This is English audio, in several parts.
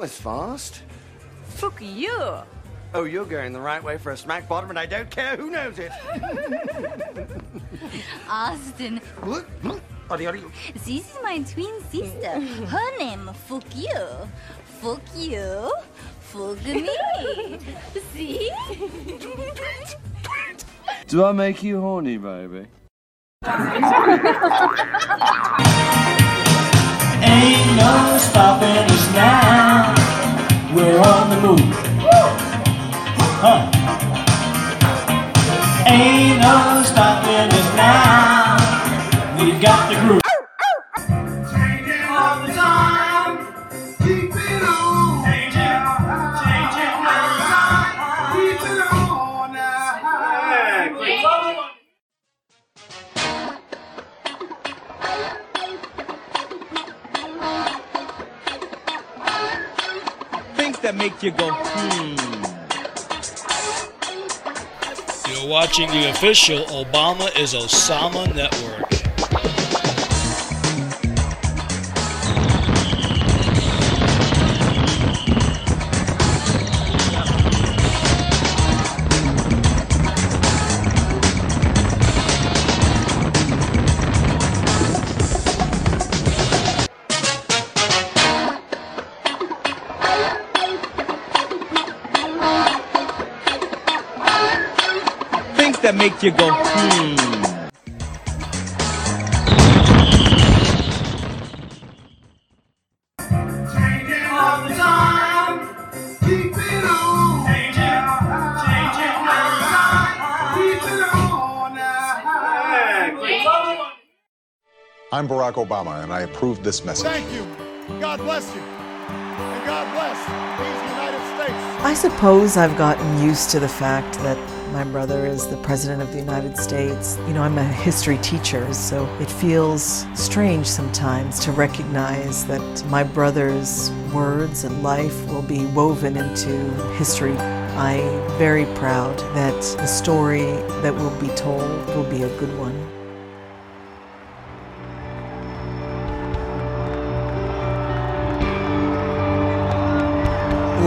Was fast. Fuck you. Oh, you're going the right way for a smack bottom, and I don't care who knows it. Austin, Oddy, oddy. this is my twin sister. Her name, fuck you. Fuck you. Fuck me. See? Do I make you horny, baby? Ain't no stopping us now. We're on the move. Huh. Ain't no stopping us now. We've got the groove. You go, hmm. You're watching the official Obama is Osama network. It on now. I'm Barack Obama, and I approve this message. Thank you. God bless you. And God bless these United States. I suppose I've gotten used to the fact that my brother is the President of the United States. You know, I'm a history teacher, so it feels strange sometimes to recognize that my brother's words and life will be woven into history. I'm very proud that the story that will be told will be a good one.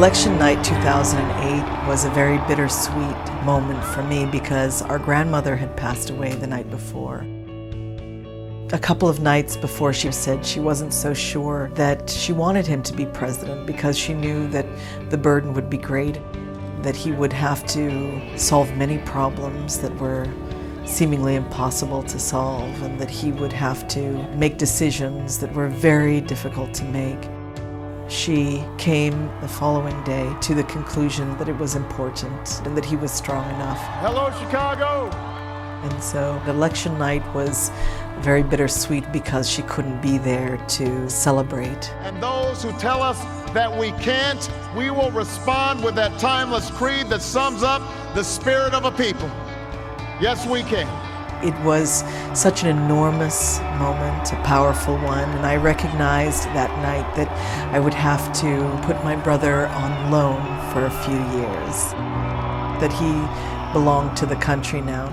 Election night 2008 was a very bittersweet moment for me because our grandmother had passed away the night before. A couple of nights before, she said she wasn't so sure that she wanted him to be president because she knew that the burden would be great, that he would have to solve many problems that were seemingly impossible to solve, and that he would have to make decisions that were very difficult to make. She came the following day to the conclusion that it was important and that he was strong enough. Hello, Chicago. And so election night was very bittersweet because she couldn't be there to celebrate. And those who tell us that we can't, we will respond with that timeless creed that sums up the spirit of a people. Yes, we can. It was such an enormous moment, a powerful one, and I recognized that night that I would have to put my brother on loan for a few years, that he belonged to the country now.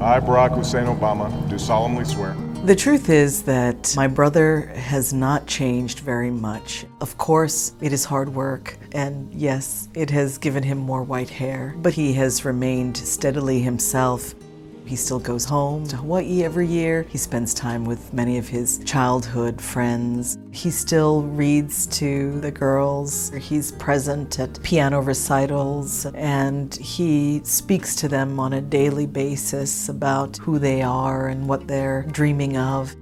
I, Barack Hussein Obama, do solemnly swear. The truth is that my brother has not changed very much. Of course, it is hard work, and yes, it has given him more white hair, but he has remained steadily himself. He still goes home to Hawaii every year. He spends time with many of his childhood friends. He still reads to the girls. He's present at piano recitals and he speaks to them on a daily basis about who they are and what they're dreaming of.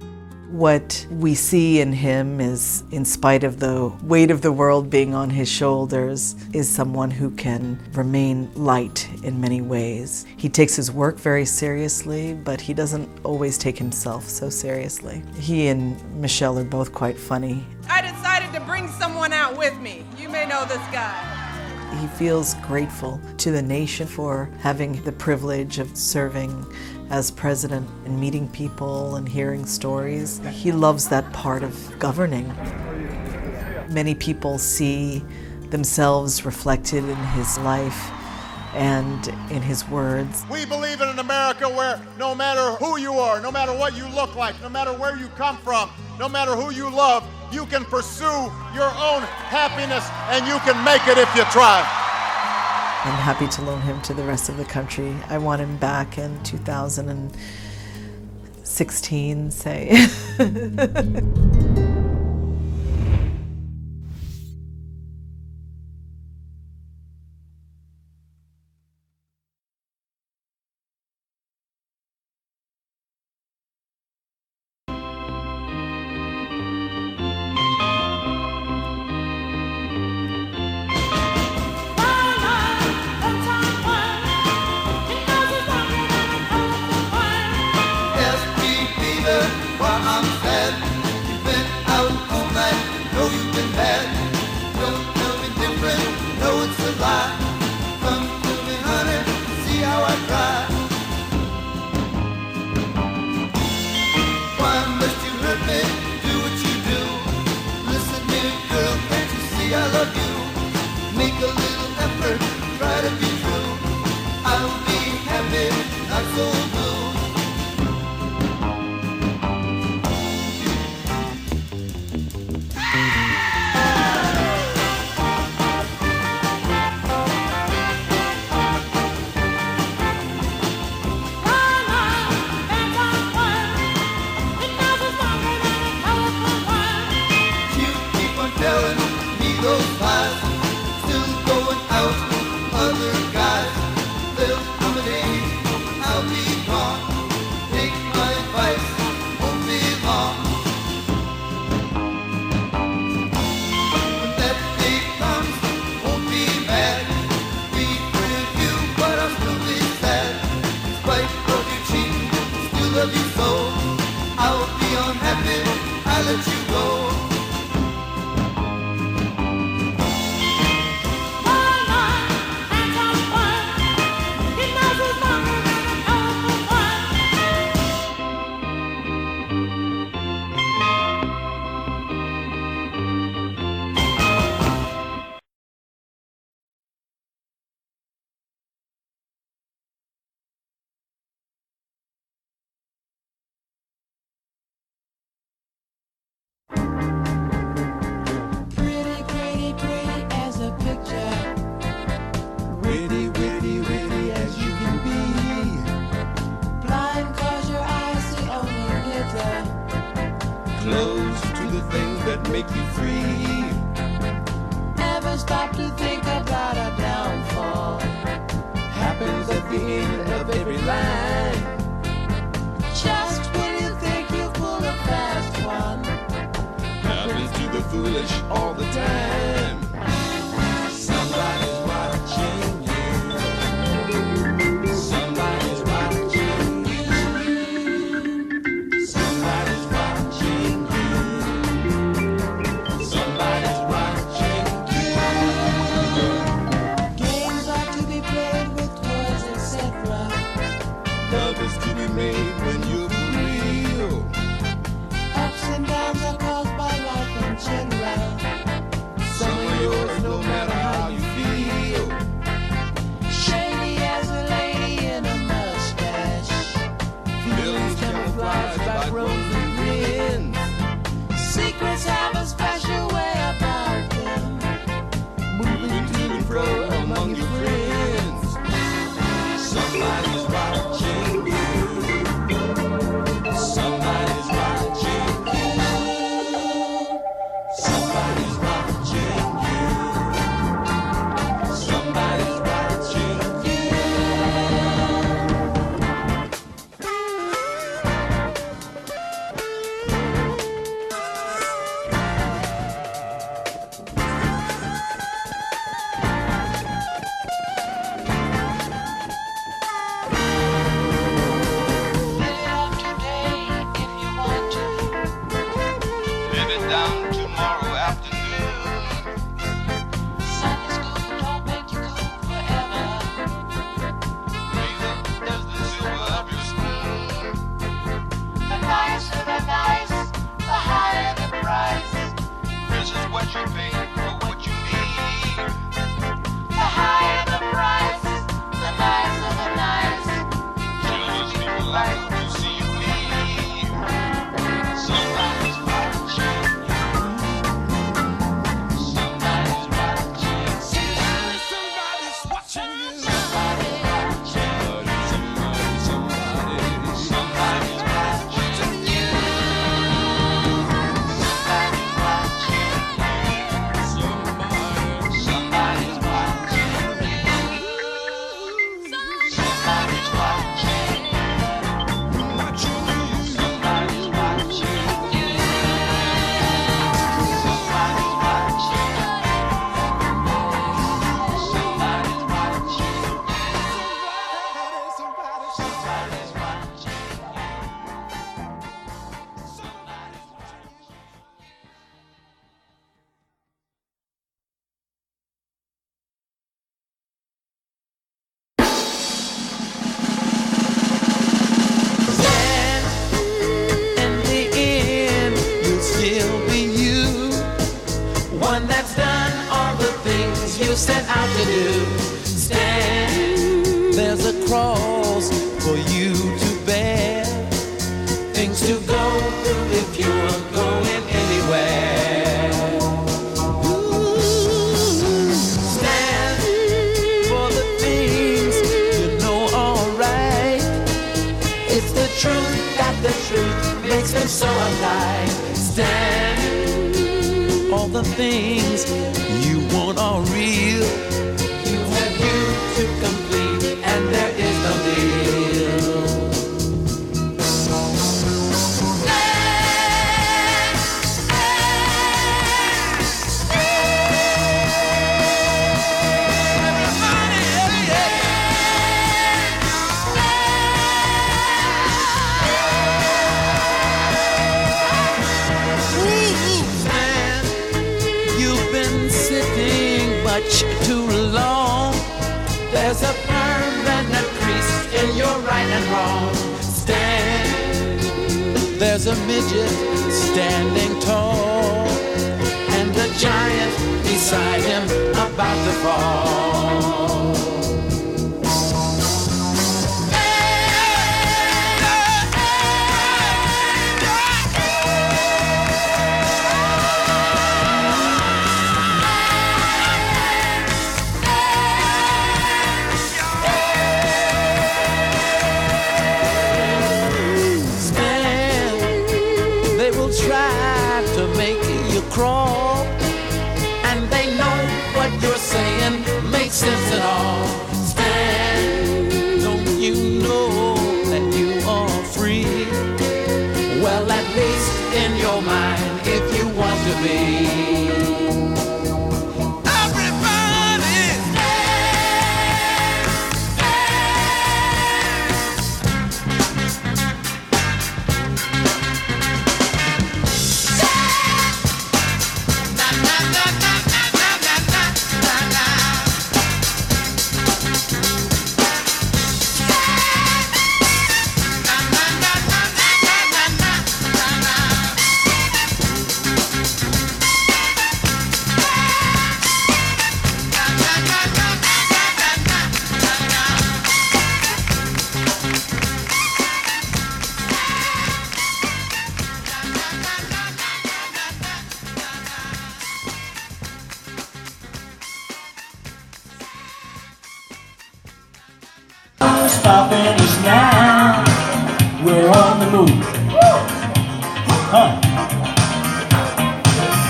What we see in him is, in spite of the weight of the world being on his shoulders, is someone who can remain light in many ways. He takes his work very seriously, but he doesn't always take himself so seriously. He and Michelle are both quite funny. I decided to bring someone out with me. You may know this guy. He feels grateful to the nation for having the privilege of serving as president and meeting people and hearing stories. He loves that part of governing. Many people see themselves reflected in his life and in his words. We believe in an America where no matter who you are, no matter what you look like, no matter where you come from, no matter who you love, you can pursue your own happiness and you can make it if you try. I'm happy to loan him to the rest of the country. I want him back in 2016, say. foolish all the time. Set out to do. Stand, there's a cross for you to bear. Things to go through if you're going anywhere. Stand for the things you know. It's the truth that the truth makes them so alive. Stand, all the things you want are real. You have you to complete, midget standing tall, and a giant beside him about to fall. Makes sense at all. Stand. Don't you know that you are free? Well, at least in your mind, if you want to be. Stopping us now. We're on the move. Huh.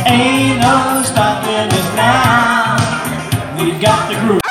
Ain't no stopping us now. We've got the groove.